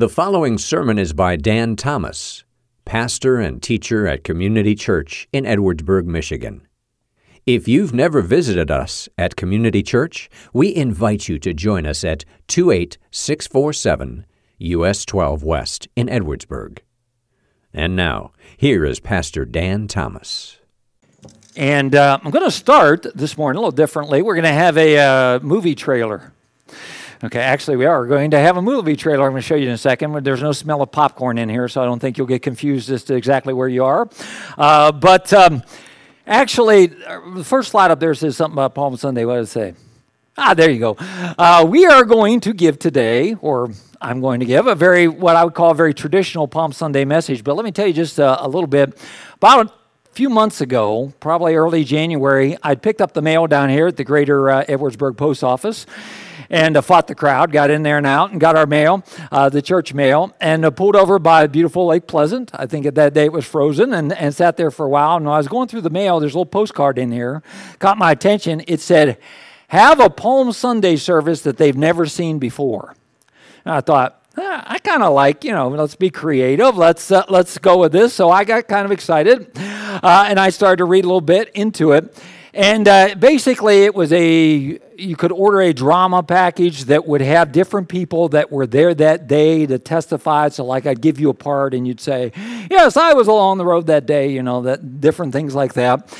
The following sermon is by Dan Thomas, pastor and teacher at Community Church in Edwardsburg, Michigan. If you've never visited us at Community Church, we invite you to join us at 28647 US 12 West in Edwardsburg. And now, here is Pastor Dan Thomas. And uh, I'm going to start this morning a little differently. We're going to have a uh, movie trailer. Okay, actually, we are going to have a movie trailer. I'm going to show you in a second. There's no smell of popcorn in here, so I don't think you'll get confused as to exactly where you are. Uh, but um, actually, uh, the first slide up there says something about Palm Sunday. What does it say? Ah, there you go. Uh, we are going to give today, or I'm going to give, a very, what I would call a very traditional Palm Sunday message. But let me tell you just a, a little bit. About a few months ago, probably early January, I'd picked up the mail down here at the Greater uh, Edwardsburg Post Office and uh, fought the crowd, got in there and out, and got our mail, uh, the church mail, and uh, pulled over by beautiful Lake Pleasant. I think at that day it was frozen, and, and sat there for a while. And I was going through the mail, there's a little postcard in here, caught my attention. It said, "Have a Palm Sunday service that they've never seen before." And I thought, ah, I kind of like, you know, let's be creative. Let's uh, let's go with this. So I got kind of excited, uh, and I started to read a little bit into it. And uh, basically, it was a you could order a drama package that would have different people that were there that day to testify. So, like, I'd give you a part, and you'd say, "Yes, I was along the road that day." You know, that different things like that.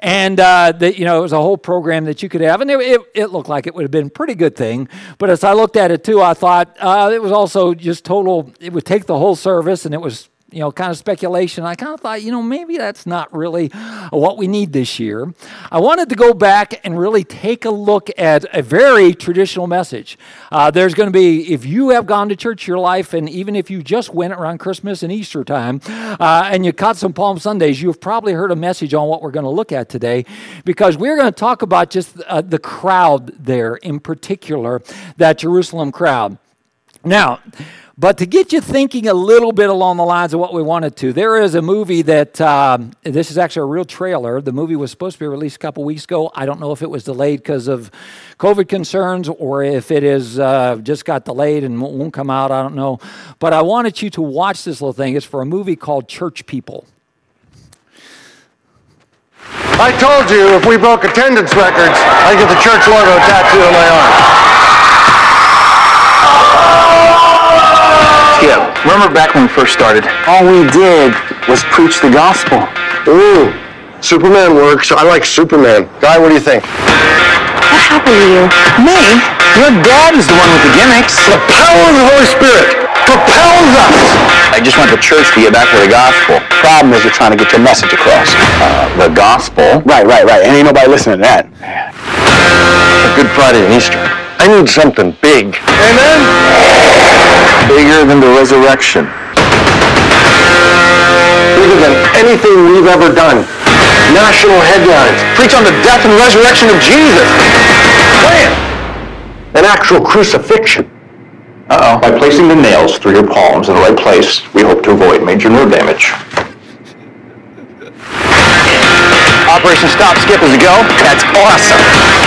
And uh, that you know, it was a whole program that you could have, and it, it, it, looked like it would have been a pretty good thing. But as I looked at it too, I thought uh, it was also just total. It would take the whole service, and it was you know, kind of speculation. I kind of thought, you know, maybe that's not really what we need this year. I wanted to go back and really take a look at a very traditional message. Uh, there's going to be, if you have gone to church your life, and even if you just went around Christmas and Easter time, uh, and you caught some Palm Sundays, you've probably heard a message on what we're going to look at today, because we're going to talk about just uh, the crowd there in particular, that Jerusalem crowd. Now, but to get you thinking a little bit along the lines of what we wanted to, there is a movie that, um, this is actually a real trailer. The movie was supposed to be released a couple weeks ago. I don't know if it was delayed because of COVID concerns or if it is uh, just got delayed and won't come out. I don't know. But I wanted you to watch this little thing. It's for a movie called Church People. I told you if we broke attendance records, I'd get the church logo tattooed on my arm. Yeah, remember back when we first started? All we did was preach the gospel. Ooh, Superman works. I like Superman. Guy, what do you think? What happened to you? Me? Your dad is the one with the gimmicks. The power of the Holy Spirit propels us. I just want the church to get back to the gospel. Problem is, you're trying to get your message across. Uh, the gospel? Right, right, right. And ain't nobody listening to that. Good Friday and Easter. I need something big. Amen? Bigger than the resurrection. Bigger than anything we've ever done. National headlines. Preach on the death and resurrection of Jesus. Plan. An actual crucifixion. Uh-oh. By placing the nails through your palms in the right place, we hope to avoid major nerve damage. Operation Stop Skip is a go. That's awesome.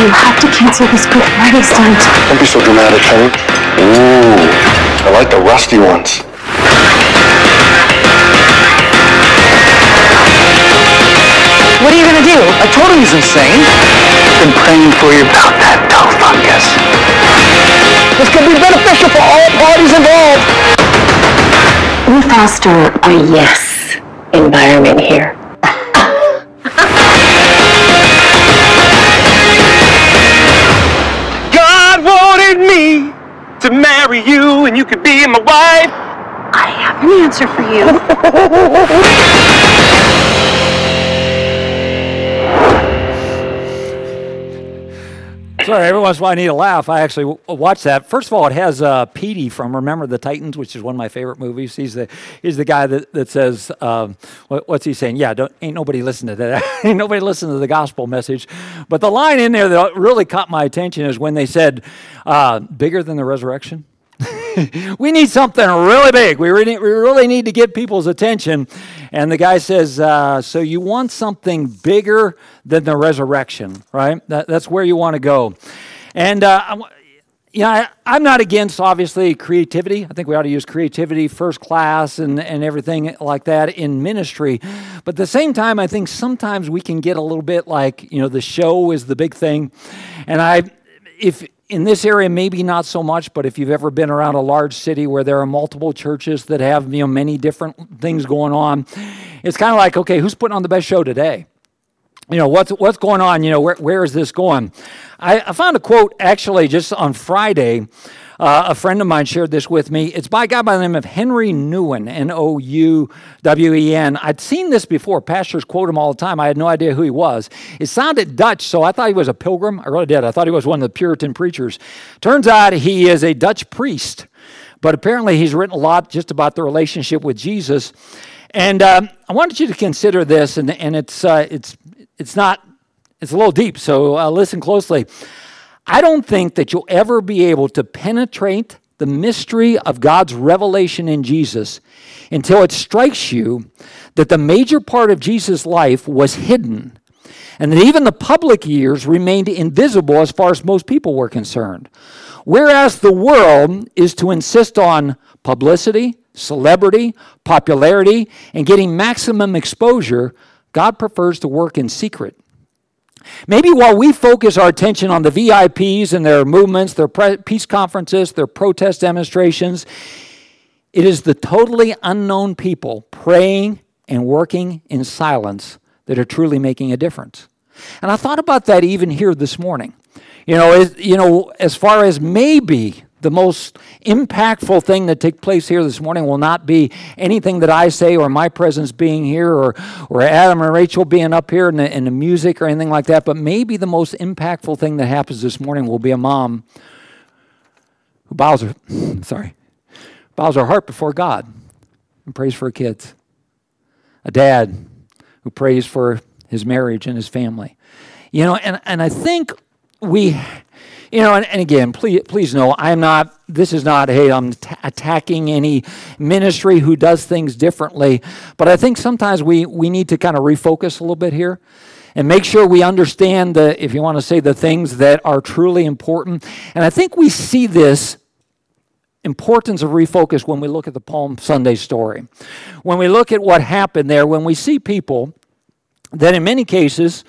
You have to cancel this Good Friday stunt. Don't be so dramatic, honey. Ooh, I like the rusty ones. What are you gonna do? I told him he's insane. Been praying for you about that toe fungus. This could be beneficial for all parties involved. We foster a yes environment here. Marry you and you could be my wife. I have an answer for you. Sorry, every once in a while I need a laugh. I actually w- watched that. First of all, it has uh, Petey from Remember the Titans, which is one of my favorite movies. He's the he's the guy that, that says, um, what, what's he saying? Yeah, don't, ain't nobody listen to that. ain't nobody listen to the gospel message. But the line in there that really caught my attention is when they said, uh, bigger than the resurrection. we need something really big. We really, we really need to get people's attention. And the guy says, uh, So you want something bigger than the resurrection, right? That, that's where you want to go. And uh, you know, I, I'm not against obviously creativity. I think we ought to use creativity first class and, and everything like that in ministry. But at the same time, I think sometimes we can get a little bit like, you know, the show is the big thing. And I, if in this area, maybe not so much, but if you've ever been around a large city where there are multiple churches that have, you know, many different things going on, it's kind of like, okay, who's putting on the best show today? you know what's what's going on you know where, where is this going I, I found a quote actually just on friday uh, a friend of mine shared this with me. It's by a guy by the name of henri nouwen n-o-u-w-e-n i'd seen this before. Pastors quote him all the time. I had no idea who he was. It sounded dutch so i thought he was a pilgrim. I really did. I thought he was one of the puritan preachers. Turns out he is a dutch priest but apparently he's written a lot just about the relationship with jesus. And um, I wanted you to consider this, and, and it's, uh, it's it's not, it's a little deep, so uh, listen closely. I don't think that you'll ever be able to penetrate the mystery of God's revelation in Jesus until it strikes you that the major part of Jesus' life was hidden and that even the public years remained invisible as far as most people were concerned. Whereas the world is to insist on publicity, celebrity, popularity, and getting maximum exposure, God prefers to work in secret. Maybe while we focus our attention on the VIPs and their movements, their peace conferences, their protest demonstrations, it is the totally unknown people praying and working in silence that are truly making a difference. And I thought about that even here this morning. You know, as, you know, as far as maybe the most impactful thing that take place here this morning will not be anything that I say or my presence being here or, or Adam and Rachel being up here and the, and the music or anything like that, but maybe the most impactful thing that happens this morning will be a mom who bows her, sorry, bows her heart before God and prays for her kids. A dad who prays for his marriage and his family. You know, and, and I think we you know, and, and, again, please, please know, I'm not, this is not, hey, I'm t- attacking any ministry who does things differently. But I think sometimes we, we need to kind of refocus a little bit here and make sure we understand the, if you want to say, the things that are truly important. And I think we see this importance of refocus when we look at the Palm Sunday story. When we look at what happened there, when we see people that in many cases,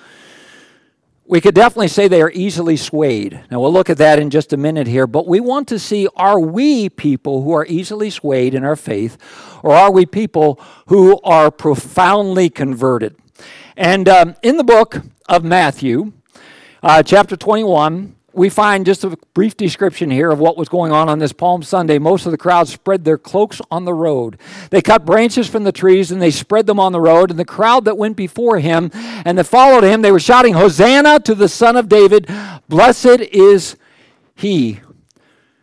we could definitely say they are easily swayed. Now, we'll look at that in just a minute here, but we want to see are we people who are easily swayed in our faith, or are we people who are profoundly converted? And um, in the book of Matthew, uh, chapter 21, we find just a brief description here of what was going on on this Palm Sunday. Most of the crowd spread their cloaks on the road. They cut branches from the trees and they spread them on the road. And the crowd that went before him and that followed him, they were shouting, Hosanna to the Son of David! Blessed is he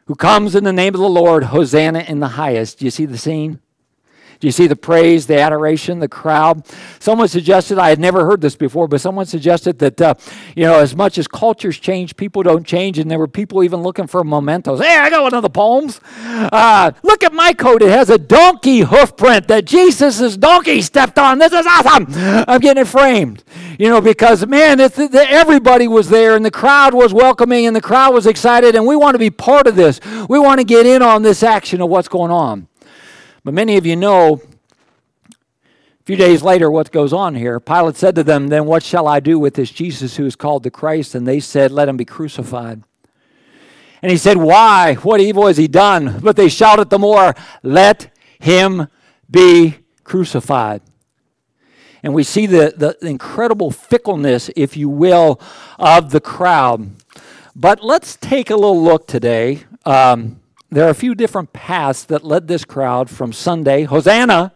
who comes in the name of the Lord, Hosanna in the highest. Do you see the scene? Do you see the praise, the adoration, the crowd? Someone suggested, I had never heard this before, but someone suggested that, uh, you know, as much as cultures change, people don't change. And there were people even looking for mementos. Hey, I got one of the poems. Uh, look at my coat. It has a donkey hoof print that Jesus' donkey stepped on. This is awesome. I'm getting it framed. You know, because, man, it's, everybody was there and the crowd was welcoming and the crowd was excited. And we want to be part of this. We want to get in on this action of what's going on. But many of you know, a few days later, what goes on here. Pilate said to them, Then what shall I do with this Jesus who is called the Christ? And they said, Let him be crucified. And he said, Why? What evil has he done? But they shouted the more, Let him be crucified. And we see the, the incredible fickleness, if you will, of the crowd. But let's take a little look today. Um, there are a few different paths that led this crowd from Sunday, Hosanna,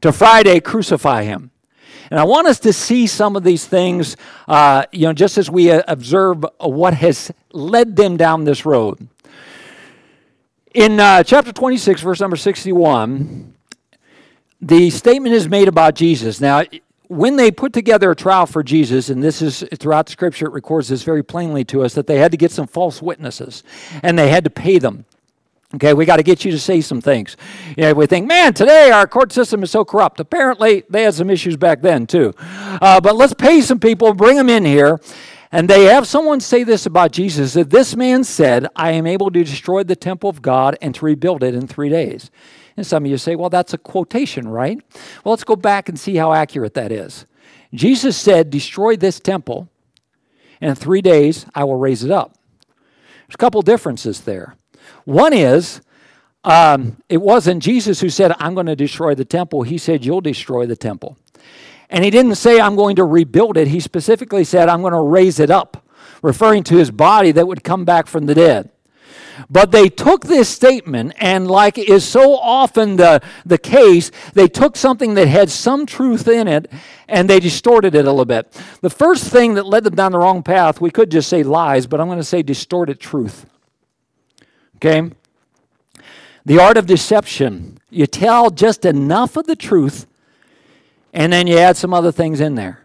to Friday, crucify him. And I want us to see some of these things, uh, you know, just as we uh, observe what has led them down this road. In uh, chapter 26, verse number 61, the statement is made about Jesus. Now, when they put together a trial for Jesus, and this is throughout the scripture, it records this very plainly to us that they had to get some false witnesses and they had to pay them. Okay, we got to get you to say some things. You know, we think, man, today our court system is so corrupt. Apparently, they had some issues back then too. Uh, but let's pay some people, bring them in here. And they have someone say this about Jesus that this man said, I am able to destroy the temple of God and to rebuild it in three days. And some of you say, well, that's a quotation, right? Well, let's go back and see how accurate that is. Jesus said, Destroy this temple, and in three days I will raise it up. There's a couple differences there. One is, um, it wasn't Jesus who said, I'm going to destroy the temple. He said, You'll destroy the temple. And he didn't say, I'm going to rebuild it. He specifically said, I'm going to raise it up, referring to his body that would come back from the dead. But they took this statement, and like is so often the, the case, they took something that had some truth in it and they distorted it a little bit. The first thing that led them down the wrong path, we could just say lies, but I'm going to say distorted truth. Okay? The art of deception. You tell just enough of the truth, and then you add some other things in there.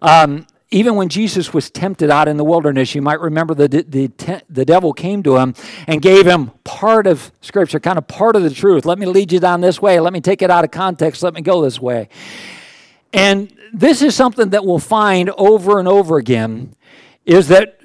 Um, even when Jesus was tempted out in the wilderness, you might remember the, the, the devil came to him and gave him part of Scripture, kind of part of the truth. Let me lead you down this way. Let me take it out of context. Let me go this way. And this is something that we'll find over and over again is that,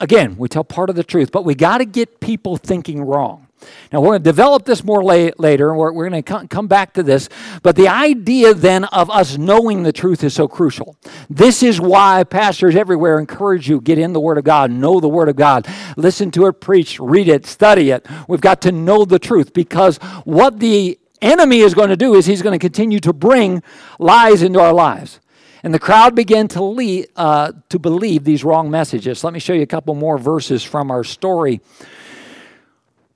again, we tell part of the truth, but we got to get people thinking wrong. Now, we're going to develop this more la- later, and we're, we're going to come back to this. But the idea then of us knowing the truth is so crucial. This is why pastors everywhere encourage you get in the Word of God, know the Word of God, listen to it, preach, read it, study it. We've got to know the truth because what the enemy is going to do is he's going to continue to bring lies into our lives. And the crowd began to, lead, uh, to believe these wrong messages. Let me show you a couple more verses from our story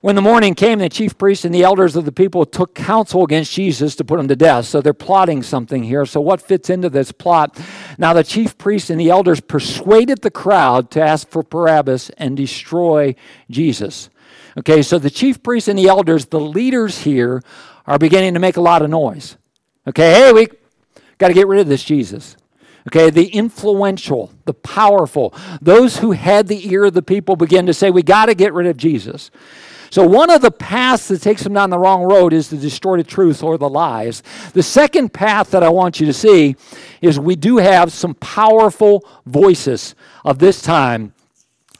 when the morning came, the chief priests and the elders of the people took counsel against Jesus to put him to death. So they're plotting something here. So, what fits into this plot? Now, the chief priests and the elders persuaded the crowd to ask for Barabbas and destroy Jesus. Okay, so the chief priests and the elders, the leaders here, are beginning to make a lot of noise. Okay, hey, we got to get rid of this Jesus. Okay, the influential, the powerful, those who had the ear of the people begin to say, we got to get rid of Jesus. So, one of the paths that takes them down the wrong road is the distorted truth or the lies. The second path that I want you to see is we do have some powerful voices of this time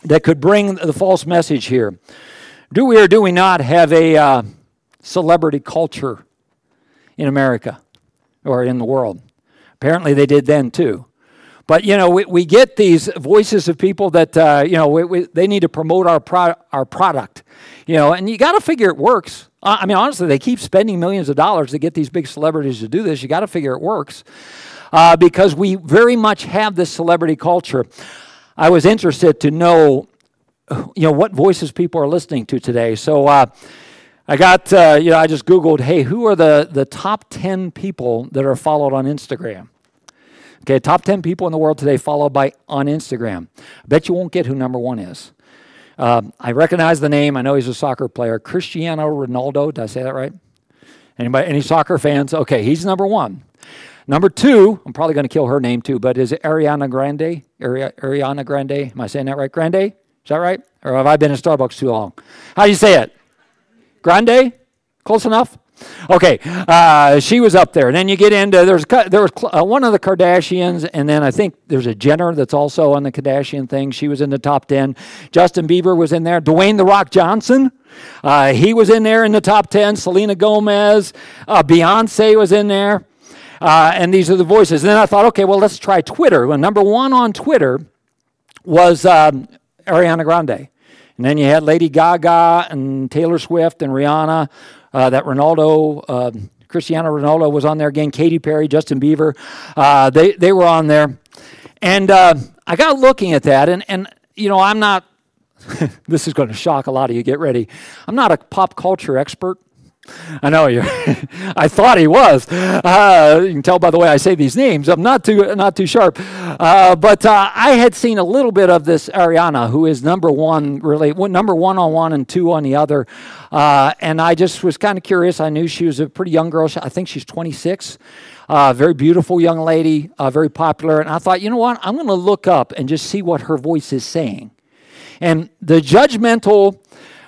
that could bring the false message here. Do we or do we not have a uh, celebrity culture in America or in the world? Apparently, they did then too. But you know, we, we get these voices of people that uh, you know we, we, they need to promote our pro- our product, you know, and you got to figure it works. I mean, honestly, they keep spending millions of dollars to get these big celebrities to do this. You got to figure it works uh, because we very much have this celebrity culture. I was interested to know, you know, what voices people are listening to today. So. Uh, I got, uh, you know, I just Googled, hey, who are the, the top 10 people that are followed on Instagram? Okay, top 10 people in the world today followed by on Instagram. I bet you won't get who number one is. Um, I recognize the name. I know he's a soccer player. Cristiano Ronaldo. Did I say that right? Anybody? Any soccer fans? Okay, he's number one. Number two, I'm probably going to kill her name too, but is Ariana Grande? Ari- Ariana Grande? Am I saying that right? Grande? Is that right? Or have I been in Starbucks too long? How do you say it? Grande? Close enough? Okay, uh, she was up there. And then you get into there's there was uh, one of the Kardashians, and then I think there's a Jenner that's also on the Kardashian thing. She was in the top ten. Justin Bieber was in there. Dwayne the Rock Johnson, uh, he was in there in the top ten. Selena Gomez, uh, Beyonce was in there, uh, and these are the voices. And then I thought, okay, well let's try Twitter. Well, number one on Twitter was um, Ariana Grande. And then you had Lady Gaga and Taylor Swift and Rihanna uh, that Ronaldo, uh, Cristiano Ronaldo was on there again, Katy Perry, Justin Bieber, uh, they, they were on there. And uh, I got looking at that, and, and you know, I'm not, this is going to shock a lot of you, get ready. I'm not a pop culture expert. I know you. I thought he was. Uh, you can tell by the way I say these names. I'm not too not too sharp. Uh, but uh, I had seen a little bit of this Ariana, who is number one, really number one on one and two on the other. Uh, and I just was kind of curious. I knew she was a pretty young girl. I think she's 26. Uh, very beautiful young lady, uh, very popular. And I thought, you know what? I'm going to look up and just see what her voice is saying. And the judgmental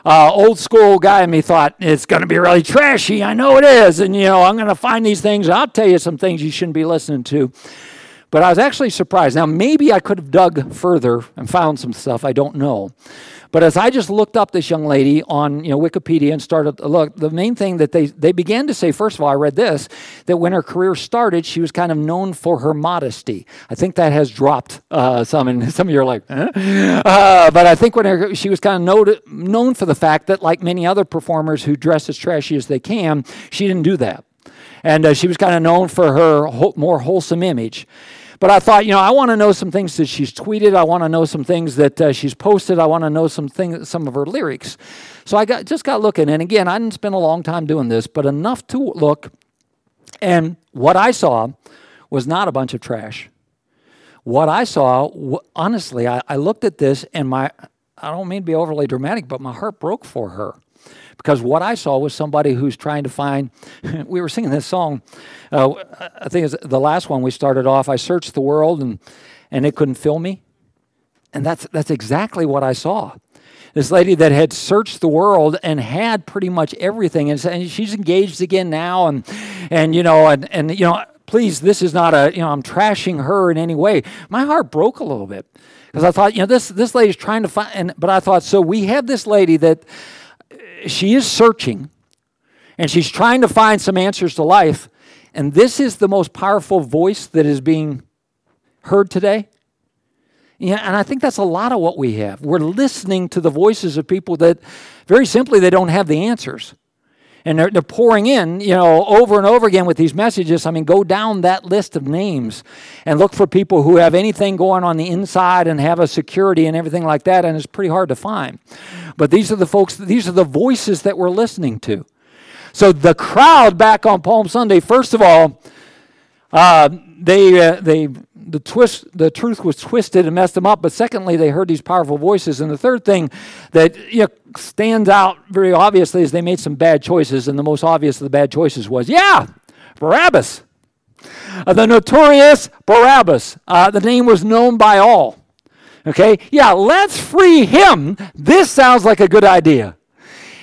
uh, old school guy in me thought it's going to be really trashy. I know it is, and you know I'm going to find these things. I'll tell you some things you shouldn't be listening to. But I was actually surprised. Now, maybe I could have dug further and found some stuff. I don't know. But as I just looked up this young lady on you know Wikipedia and started to look, the main thing that they they began to say first of all, I read this that when her career started, she was kind of known for her modesty. I think that has dropped uh, some, and some of you are like, uh, but I think when her, she was kind of known, known for the fact that like many other performers who dress as trashy as they can, she didn't do that, and uh, she was kind of known for her ho- more wholesome image. But I thought, you know, I want to know some things that she's tweeted. I want to know some things that uh, she's posted. I want to know some things, some of her lyrics. So I got just got looking, and again, I didn't spend a long time doing this, but enough to look. And what I saw was not a bunch of trash. What I saw, honestly, I, I looked at this, and my I don't mean to be overly dramatic, but my heart broke for her because what I saw was somebody who's trying to find. we were singing this song. Uh, I think it's the last one we started off. I searched the world and and it couldn't fill me, and that's that's exactly what I saw. This lady that had searched the world and had pretty much everything, and, and she's engaged again now, and and you know, and and you know, please, this is not a you know, I'm trashing her in any way. My heart broke a little bit because I thought, you know, this this lady's trying to find, and, but I thought, so we have this lady that she is searching and she's trying to find some answers to life. And this is the most powerful voice that is being heard today. Yeah, and I think that's a lot of what we have. We're listening to the voices of people that, very simply, they don't have the answers and they're, they're pouring in, you know, over and over again with these messages. I mean, go down that list of names and look for people who have anything going on the inside and have a security and everything like that, and it's pretty hard to find. But these are the folks, these are the voices that we're listening to. So the crowd back on Palm Sunday, first of all, uh, they uh, they the twist the truth was twisted and messed them up. But secondly, they heard these powerful voices. And the third thing that you know, stands out very obviously is they made some bad choices. And the most obvious of the bad choices was, yeah, Barabbas, uh, the notorious Barabbas. Uh, the name was known by all. Okay, yeah, let's free him. This sounds like a good idea.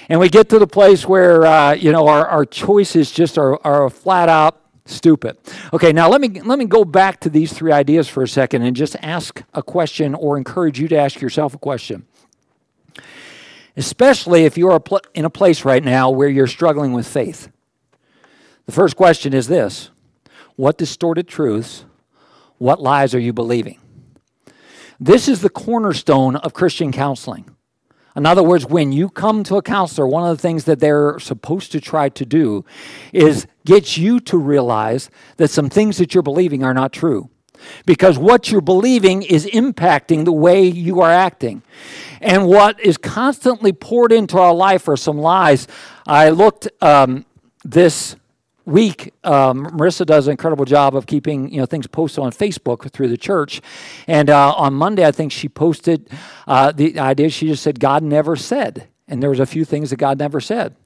And we get to the place where, uh, you know, our, our choices just are, are flat out stupid. Okay, now let me let me go back to these three ideas for a second and just ask a question or encourage you to ask yourself a question. Especially if you're in a place right now where you're struggling with faith. The first question is this What distorted truths, what lies are you believing? This is the cornerstone of Christian counseling. In other words, when you come to a counselor, one of the things that they're supposed to try to do is get you to realize that some things that you're believing are not true. Because what you're believing is impacting the way you are acting. And what is constantly poured into our life are some lies. I looked um, this week, um, Marissa does an incredible job of keeping you know things posted on Facebook through the church. And uh, on Monday, I think she posted uh, the idea. She just said God never said, and there was a few things that God never said.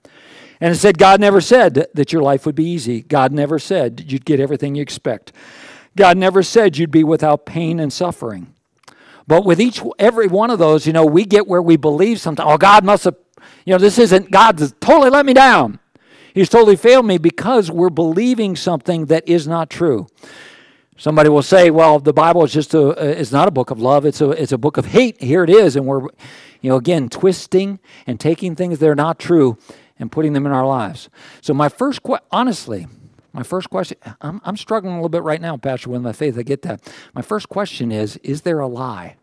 And it said God never said that your life would be easy. God never said you'd get everything you expect. God never said you'd be without pain and suffering. But with each every one of those, you know, we get where we believe sometimes. Oh, God must have, you know, this isn't God's totally let me down. He's totally failed me because we're believing something that is not true. Somebody will say, "Well, the Bible is just a uh, it's not a book of love; it's a it's a book of hate." Here it is, and we're, you know, again twisting and taking things that are not true and putting them in our lives. So my first, que- honestly, my first question, I'm, I'm struggling a little bit right now, Pastor, with my faith. I get that. My first question is: Is there a lie?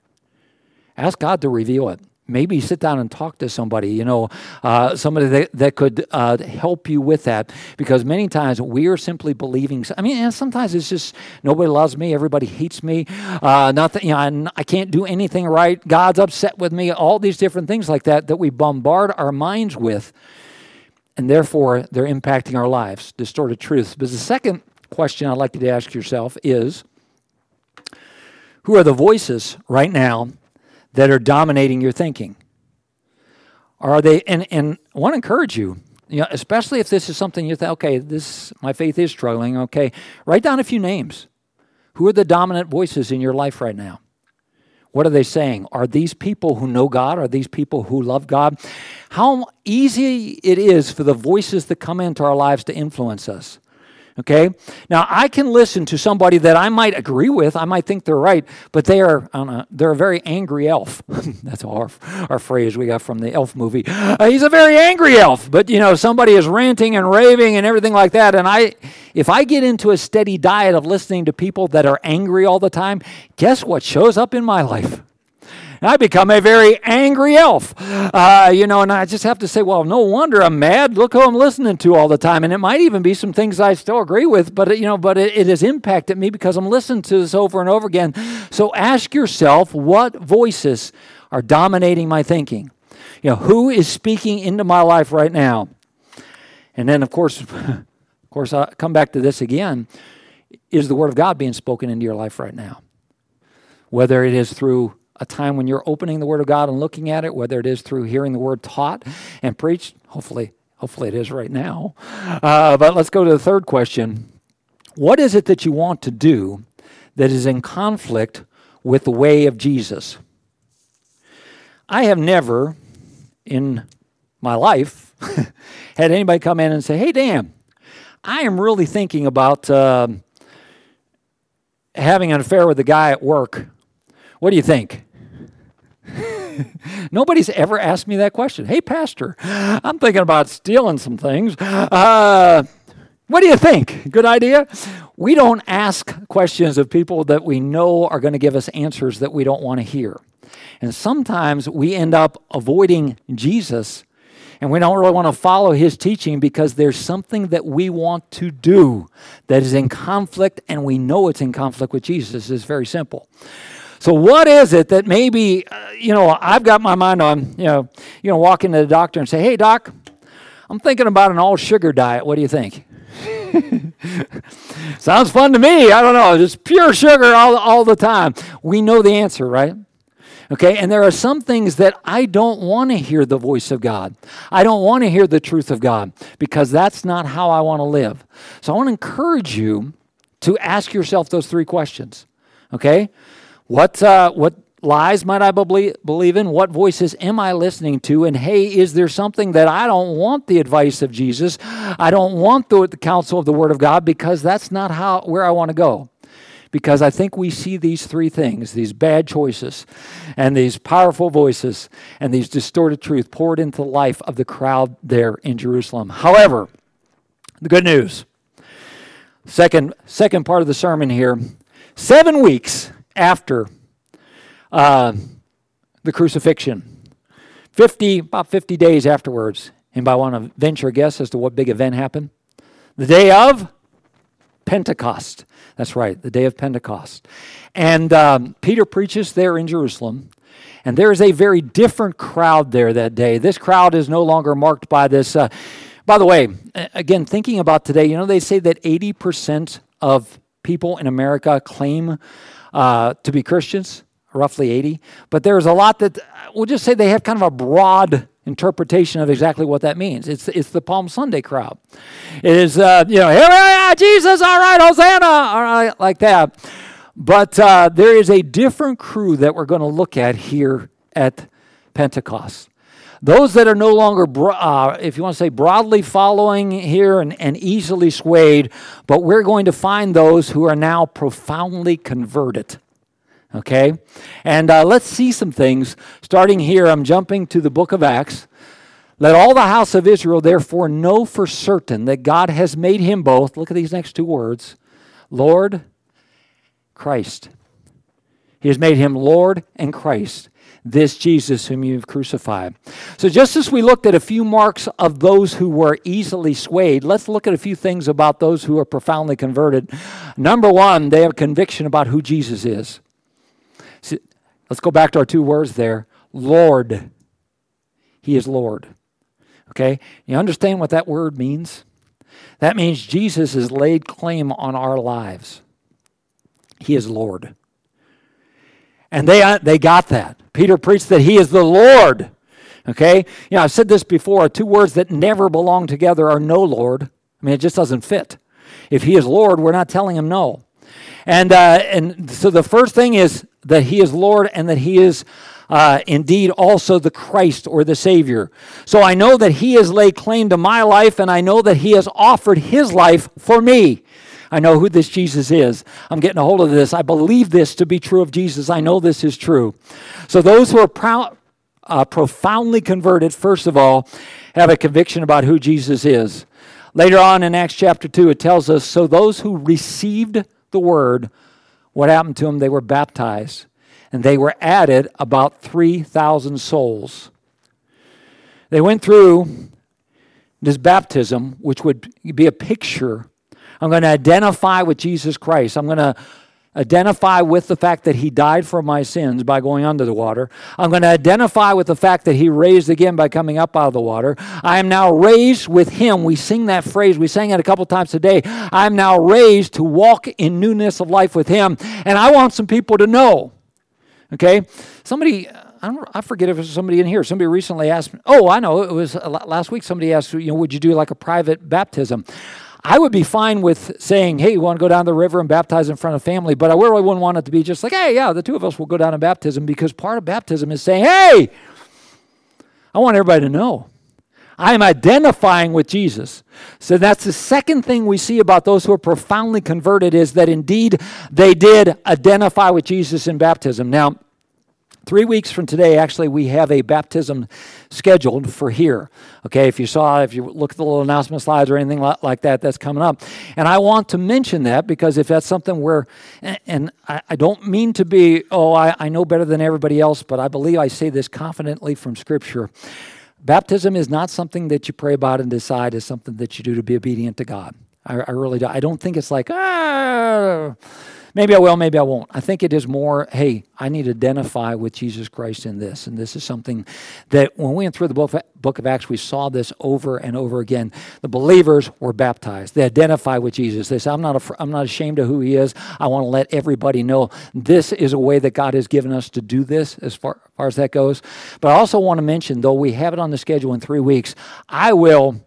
Ask God to reveal it maybe sit down and talk to somebody, you know, uh, somebody that, that could uh, help you with that. Because many times we are simply believing. I mean, sometimes it's just nobody loves me, everybody hates me, uh, nothing, you know, I can't do anything right. God's upset with me. All these different things like that that we bombard our minds with, and therefore they're impacting our lives. Distorted truths. But the second question I'd like you to ask yourself is. Who are the voices right now that are dominating your thinking? Are they, and, and I want to encourage you, you know, especially if this is something you think, okay, this, my faith is struggling, okay, write down a few names. Who are the dominant voices in your life right now? What are they saying? Are these people who know God? Are these people who love God? How easy it is for the voices that come into our lives to influence us. Okay? Now, I can listen to somebody that I might agree with, I might think they're right, but they are, know, they're a very angry elf. That's our, our phrase we got from the elf movie. Uh, he's a very angry elf, but you know, somebody is ranting and raving and everything like that. And I, if I get into a steady diet of listening to people that are angry all the time, guess what shows up in my life? I become a very angry elf. Uh, you know, and I just have to say, well, no wonder I'm mad. Look who I'm listening to all the time. And it might even be some things I still agree with, but, you know, but it, it has impacted me because I'm listening to this over and over again. So ask yourself what voices are dominating my thinking? You know, who is speaking into my life right now? And then, of course, of course, I come back to this again. Is the Word of God being spoken into your life right now? Whether it is through a time when you're opening the Word of God and looking at it, whether it is through hearing the Word taught and preached. Hopefully, hopefully it is right now. Uh, but let's go to the third question. What is it that you want to do that is in conflict with the way of Jesus? I have never in my life had anybody come in and say, Hey, Dan, I am really thinking about uh, having an affair with a guy at work what do you think? Nobody's ever asked me that question. Hey, Pastor, I'm thinking about stealing some things. Uh, what do you think? Good idea? We don't ask questions of people that we know are going to give us answers that we don't want to hear. And sometimes we end up avoiding Jesus and we don't really want to follow his teaching because there's something that we want to do that is in conflict and we know it's in conflict with Jesus. It's very simple. So what is it that maybe uh, you know I've got my mind on you know you know walk into the doctor and say, "Hey doc, I'm thinking about an all sugar diet. What do you think?" Sounds fun to me. I don't know, just pure sugar all all the time. We know the answer, right? Okay, and there are some things that I don't want to hear the voice of God. I don't want to hear the truth of God because that's not how I want to live. So I want to encourage you to ask yourself those three questions. Okay? What, uh, what lies might I believe in? What voices am I listening to? And hey, is there something that I don't want the advice of Jesus? I don't want the, the counsel of the Word of God because that's not how where I want to go. Because I think we see these three things these bad choices, and these powerful voices, and these distorted truth poured into the life of the crowd there in Jerusalem. However, the good news, second, second part of the sermon here, seven weeks after uh, the crucifixion. 50, about 50 days afterwards. Anybody want to venture a guess as to what big event happened? The day of Pentecost. That's right, the day of Pentecost. And um, Peter preaches there in Jerusalem. And there is a very different crowd there that day. This crowd is no longer marked by this. Uh, by the way, again, thinking about today, you know, they say that 80% of people in America claim uh, to be Christians, roughly 80. But there's a lot that, we'll just say they have kind of a broad interpretation of exactly what that means. It's, it's the Palm Sunday crowd. It is, uh, you know, here we are, Jesus, all right, Hosanna, all right, like that. But uh, there is a different crew that we're going to look at here at Pentecost. Those that are no longer, uh, if you want to say, broadly following here and, and easily swayed, but we're going to find those who are now profoundly converted. Okay? And uh, let's see some things. Starting here, I'm jumping to the book of Acts. Let all the house of Israel therefore know for certain that God has made him both, look at these next two words, Lord, Christ. He has made him Lord and Christ this Jesus whom you've crucified. So, just as we looked at a few marks of those who were easily swayed, let's look at a few things about those who are profoundly converted. Number one, they have conviction about who Jesus is. See, let's go back to our two words there Lord. He is Lord. Okay? You understand what that word means? That means Jesus has laid claim on our lives. He is Lord. And they, uh, they got that. Peter preached that he is the Lord. Okay? You know, I've said this before two words that never belong together are no Lord. I mean, it just doesn't fit. If he is Lord, we're not telling him no. And, uh, and so the first thing is that he is Lord and that he is uh, indeed also the Christ or the Savior. So I know that He has laid claim to my life, and I know that He has offered His life for me. I know who this Jesus is. I'm getting a hold of this. I believe this to be true of Jesus. I know this is true. So those who are proud, uh, profoundly converted, first of all, have a conviction about who Jesus is. Later on in Acts chapter 2, it tells us so those who received the word, what happened to them? They were baptized and they were added about 3,000 souls. They went through this baptism, which would be a picture. I'm going to identify with Jesus Christ. I'm going to identify with the fact that he died for my sins by going under the water. I'm going to identify with the fact that he raised again by coming up out of the water. I am now raised with him. We sing that phrase. We sang it a couple times today. I am now raised to walk in newness of life with him. And I want some people to know Okay? Somebody, I, don't, I forget if it was somebody in here. Somebody recently asked me, oh, I know, it was last week somebody asked, you know, would you do like a private baptism? I would be fine with saying, hey, you want to go down the river and baptize in front of family, but I really wouldn't want it to be just like, hey, yeah, the two of us will go down in baptism because part of baptism is saying, hey, I want everybody to know. I am identifying with Jesus. So that's the second thing we see about those who are profoundly converted is that indeed they did identify with Jesus in baptism. Now, Three weeks from today, actually, we have a baptism scheduled for here. Okay, if you saw, if you look at the little announcement slides or anything like that, that's coming up. And I want to mention that because if that's something where, and I don't mean to be, oh, I, know better than everybody else, but I believe I say this confidently from Scripture. Baptism is not something that you pray about and decide is something that you do to be obedient to God. I, I really do. I don't think it's like, ah, maybe I will, maybe I won't. I think it is more, hey, I need to identify with Jesus Christ in this. And this is something that when we went through the book of, Acts, we saw this over and over again. The believers were baptized. They identify with Jesus. They say, I'm not, I'm not ashamed of who he is. I want to let everybody know this is a way that God has given us to do this as far, as far as that goes. But I also want to mention, though we have it on the schedule in three weeks, I will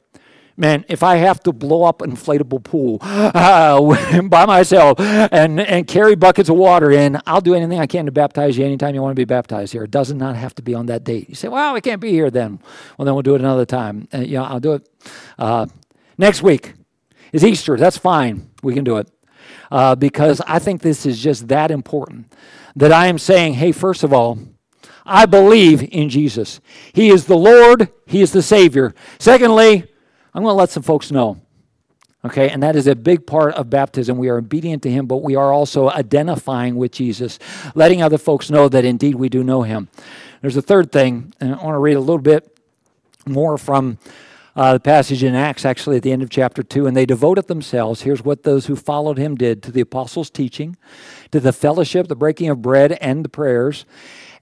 man, if I have to blow up an inflatable pool uh, by myself and, and carry buckets of water in, I'll do anything I can to baptize you anytime you want to be baptized here. It does not have to be on that date. You say, well, we can't be here then. Well, then we'll do it another time. Uh, know, I'll do it uh, next week. Is Easter. That's fine. We can do it. Uh, because I think this is just that important. That I am saying, hey, first of all, I believe in Jesus. He is the Lord, He is the Savior. Secondly, I'm going to let some folks know. Okay, and that is a big part of baptism. We are obedient to Him, but we are also identifying with Jesus, letting other folks know that indeed we do know Him. There's a third thing, and I want to read a little bit more from uh, the passage in Acts, actually, at the end of chapter 2. And they devoted themselves, here's what those who followed Him did, to the apostles' teaching, to the fellowship, the breaking of bread, and the prayers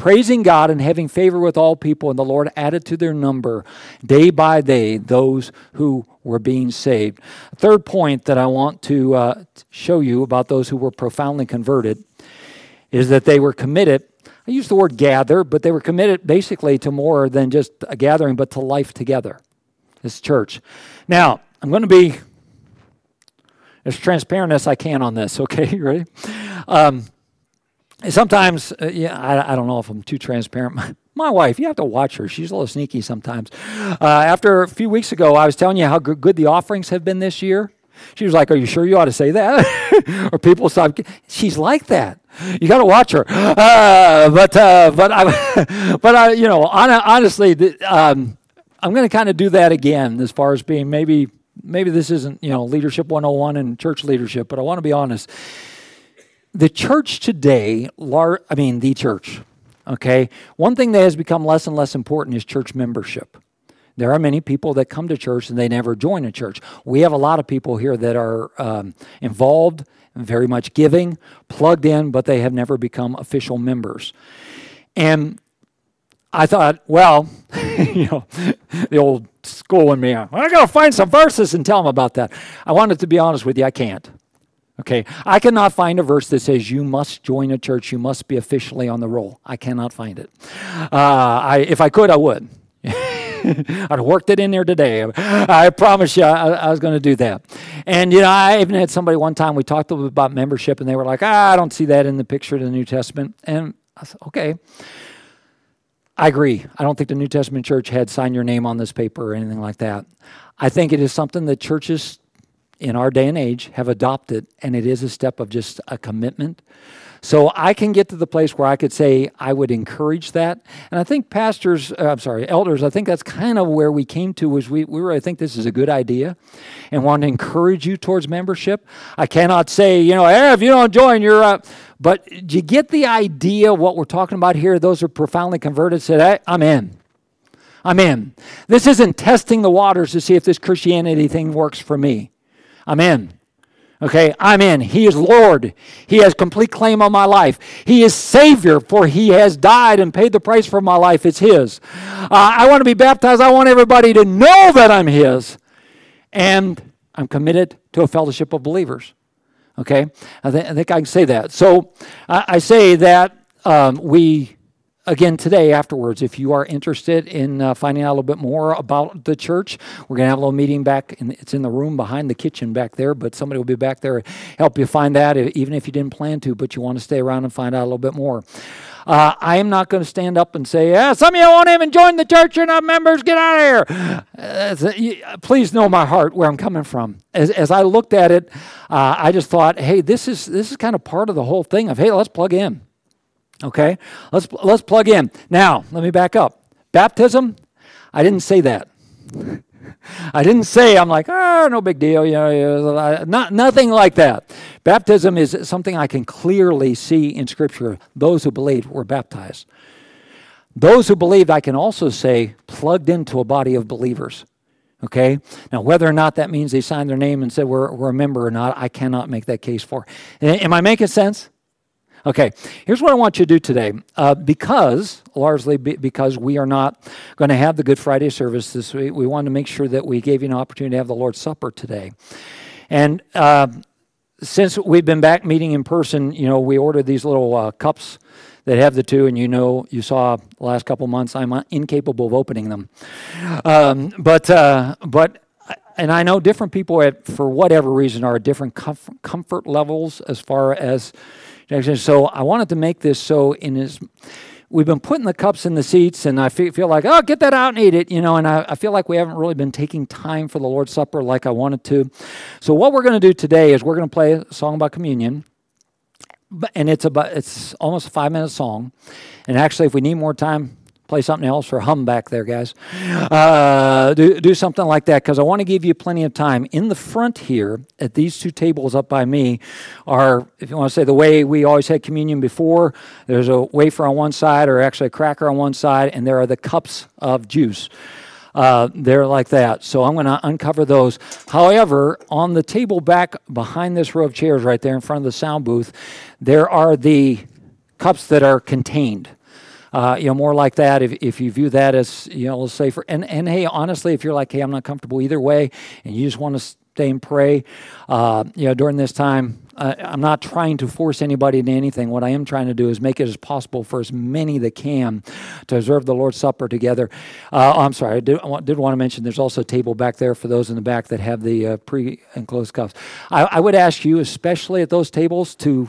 praising God and having favor with all people, and the Lord added to their number day by day those who were being saved. Third point that I want to uh, show you about those who were profoundly converted is that they were committed. I use the word gather, but they were committed basically to more than just a gathering, but to life together, this church. Now, I'm going to be as transparent as I can on this, okay? You ready? Um, sometimes, uh, yeah, I, I, don't know if I'm too transparent. My, wife, you have to watch her. She's a little sneaky sometimes. Uh, after a few weeks ago, I was telling you how good, good the offerings have been this year. She was like, "Are you sure you ought to say that?" or people stop. She's like that. You got to watch her. Uh, but uh, but I but I you know on, honestly, um, I'm going to kind of do that again as far as being maybe maybe this isn't you know leadership 101 and church leadership, but I want to be honest the church today, lar- I mean, the church, okay, one thing that has become less and less important is church membership. There are many people that come to church and they never join a church. We have a lot of people here that are um, involved, very much giving, plugged in, but they have never become official members. And I thought, well, you know, the old school in me. I got to find some verses and tell them about that. I wanted to be honest with you, I can't. Okay, I cannot find a verse that says you must join a church, you must be officially on the roll. I cannot find it. Uh, I, if I could, I would. I'd worked it in there today. I promise you, I, I was going to do that. And you know, I even had somebody one time. We talked about membership, and they were like, ah, "I don't see that in the picture of the New Testament." And I said, "Okay." I agree. I don't think the New Testament church had sign your name on this paper or anything like that. I think it is something that churches in our day and age have adopted, and it is a step of just a commitment. So I can get to the place where I could say I would encourage that, and I think pastors, uh, I'm sorry, elders, I think that's kind of where we came to. Was we we really think this is a good idea, and want to encourage you towards membership. I cannot say you know, hey, if you don't join, you're. Uh, but do you get the idea what we're talking about here? Those are profoundly converted said, hey, I'm in. I'm in. This isn't testing the waters to see if this Christianity thing works for me. I'm in. Okay, I'm in. He is Lord. He has complete claim on my life. He is Savior, for He has died and paid the price for my life. It's His. Uh, I want to be baptized. I want everybody to know that I'm His. And I'm committed to a fellowship of believers. Okay, I, th- I think I can say that. So I, I say that um, we again today afterwards if you are interested in uh, finding out a little bit more about the church we're going to have a little meeting back in, it's in the room behind the kitchen back there but somebody will be back there help you find that even if you didn't plan to but you want to stay around and find out a little bit more uh, I am not going to stand up and say, yeah, some of you won't even join the church. You're not members. Get out of here. Uh, please know my heart where I'm coming from. As, as I looked at it, uh, I just thought, hey, this is this is kind of part of the whole thing of, hey, let's plug in. Okay, let's let's plug in. Now, let me back up. Baptism, I didn't say that. I didn't say I'm like, oh, no big deal. You know, not nothing like that. Baptism is something I can clearly see in Scripture. Those who believed were baptized. Those who believed, I can also say, plugged into a body of believers. Okay? Now, whether or not that means they signed their name and said we're, we're a member or not, I cannot make that case for. Am I making sense? Okay, here's what I want you to do today. Uh, because, largely be, because we are not going to have the Good Friday service this week, we wanted to make sure that we gave you an opportunity to have the Lord's Supper today. And uh, since we've been back meeting in person, you know, we ordered these little uh, cups that have the two, and you know, you saw the last couple months, I'm incapable of opening them. Um, but, uh, but, and I know different people, at, for whatever reason, are at different comfort levels as far as so I wanted to make this so in his we've been putting the cups in the seats, and I feel, like, oh, get that out and eat it, you know, and I, I, feel like we haven't really been taking time for the Lord's Supper like I wanted to. So what we're going to do today is we're going to play a song about communion, and it's about it's almost a five minute song, and actually, if we need more time, play something else or hum back there, guys. Uh, do, do something like that because I want to give you plenty of time. In the front here, at these two tables up by me, are, if you want to say the way we always had communion before, there's a wafer on one side or actually a cracker on one side, and there are the cups of juice. Uh, they're like that. So I'm going to uncover those. However, on the table back behind this row of chairs right there in front of the sound booth, there are the cups that are contained uh, you know, more like that. If, if you view that as, you know, let's safer. And, and hey, honestly, if you're like, hey, I'm not comfortable either way, and you just want to stay and pray, uh, you know, during this time, uh, I'm not trying to force anybody into anything. What I am trying to do is make it as possible for as many that can to observe the Lord's Supper together. Uh, oh, I'm sorry, I did, I did, want to mention there's also a table back there for those in the back that have the uh, pre enclosed cups. I, I, would ask you, especially at those tables, to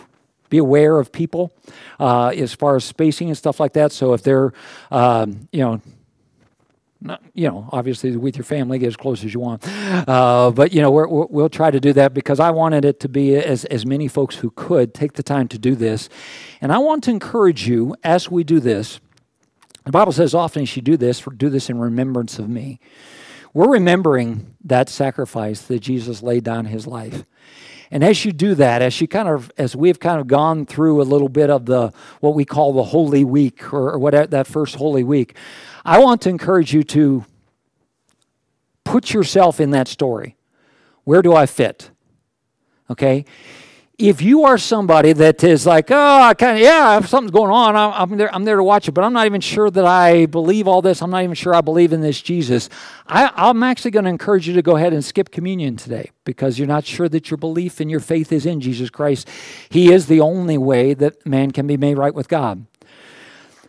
be aware of people uh, as far as spacing and stuff like that. So if they're, um, you know, not, you know, obviously with your family, get as close as you want. Uh, but you know, we will try to do that because I wanted it to be as as many folks who could take the time to do this, and I want to encourage you as we do this. The Bible says often you should do this, do this in remembrance of me. We're remembering that sacrifice that Jesus laid down his life. And as you do that, as you kind of, as we've kind of gone through a little bit of the what we call the Holy Week or, or whatever that first Holy Week, I want to encourage you to put yourself in that story. Where do I fit? Okay, if you are somebody that is like, oh, I kind of, yeah, if something's going on, I'm, I'm, there, I'm there to watch it, but I'm not even sure that I believe all this. I'm not even sure I believe in this Jesus. I, I'm actually going to encourage you to go ahead and skip communion today because you're not sure that your belief and your faith is in Jesus Christ. He is the only way that man can be made right with God.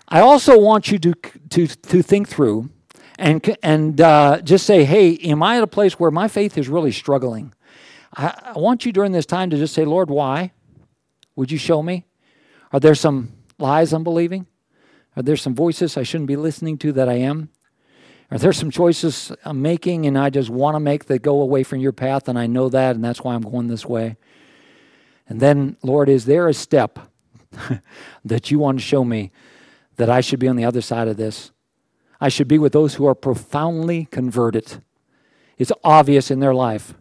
I also want you to, to, to think through and, and uh, just say, hey, am I at a place where my faith is really struggling? I, I want you during this time to just say, Lord, why? Would you show me? Are there some lies I'm believing? Are there some voices I shouldn't be listening to that I am? Are there some choices I'm making and I just want to make that go away from your path and I know that and that's why I'm going this way? And then, Lord, is there a step that you want to show me that I should be on the other side of this? I should be with those who are profoundly converted. It's obvious in their life.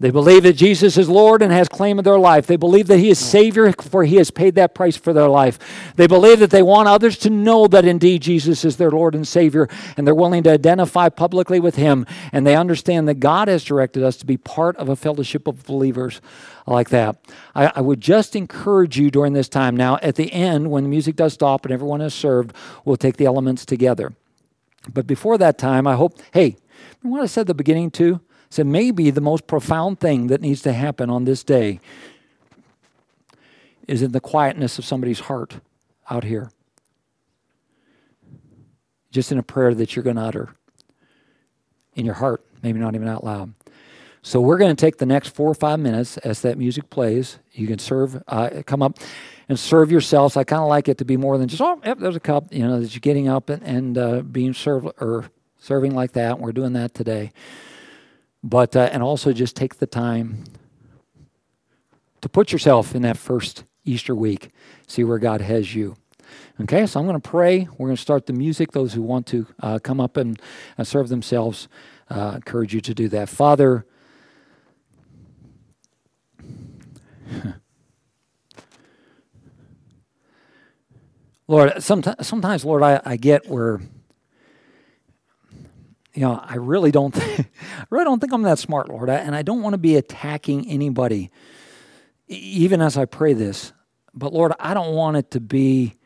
They believe that Jesus is Lord and has claim of their life. They believe that He is Savior, for He has paid that price for their life. They believe that they want others to know that indeed Jesus is their Lord and Savior, and they're willing to identify publicly with Him. And they understand that God has directed us to be part of a fellowship of believers like that. I, I would just encourage you during this time. Now, at the end, when the music does stop and everyone is served, we'll take the elements together. But before that time, I hope, hey, what I said at the beginning too? So maybe the most profound thing that needs to happen on this day is in the quietness of somebody's heart out here. Just in a prayer that you're going to utter in your heart, maybe not even out loud. So we're going to take the next four or five minutes as that music plays. You can serve, uh, come up and serve yourselves. I kind of like it to be more than just oh, yep, there's a cup. You know, that you're getting up and, and uh, being served or serving like that. We're doing that today. But, uh, and also just take the time to put yourself in that first Easter week, see where God has you. Okay, so I'm going to pray. We're going to start the music. Those who want to uh, come up and uh, serve themselves, uh, encourage you to do that. Father, Lord, sometimes, sometimes Lord, I, I get where you know, I really don't, think, I really don't think I'm that smart, Lord, and I don't want to be attacking anybody, even as I pray this. But Lord, I don't want it to be.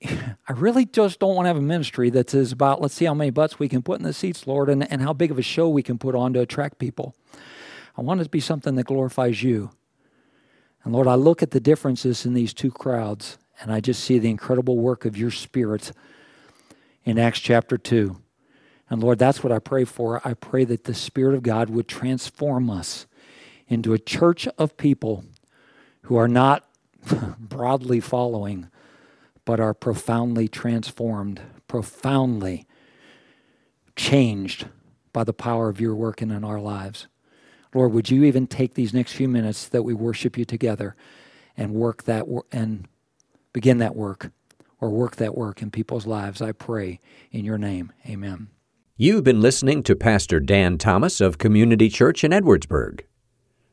I really just don't want to have a ministry that says about let's see how many butts we can put in the seats, Lord, and, and how big of a show we can put on to attract people. I want it to be something that glorifies you. And Lord, I look at the differences in these two crowds, and I just see the incredible work of your Spirit in Acts chapter 2. And Lord, that's what I pray for. I pray that the Spirit of God would transform us into a church of people who are not broadly following, but are profoundly transformed, profoundly changed by the power of your working in our lives. Lord, would you even take these next few minutes that we worship you together and work that and begin that work or work that work in people's lives? I pray in your name. Amen. You've been listening to Pastor Dan Thomas of Community Church in Edwardsburg.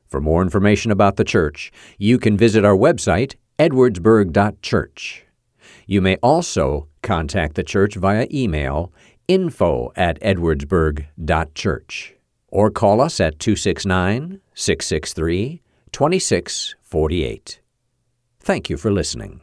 For more information about the church, you can visit our website, edwardsburg.church. You may also contact the church via email info at edwardsburg.church or call us at 269 663 2648. Thank you for listening.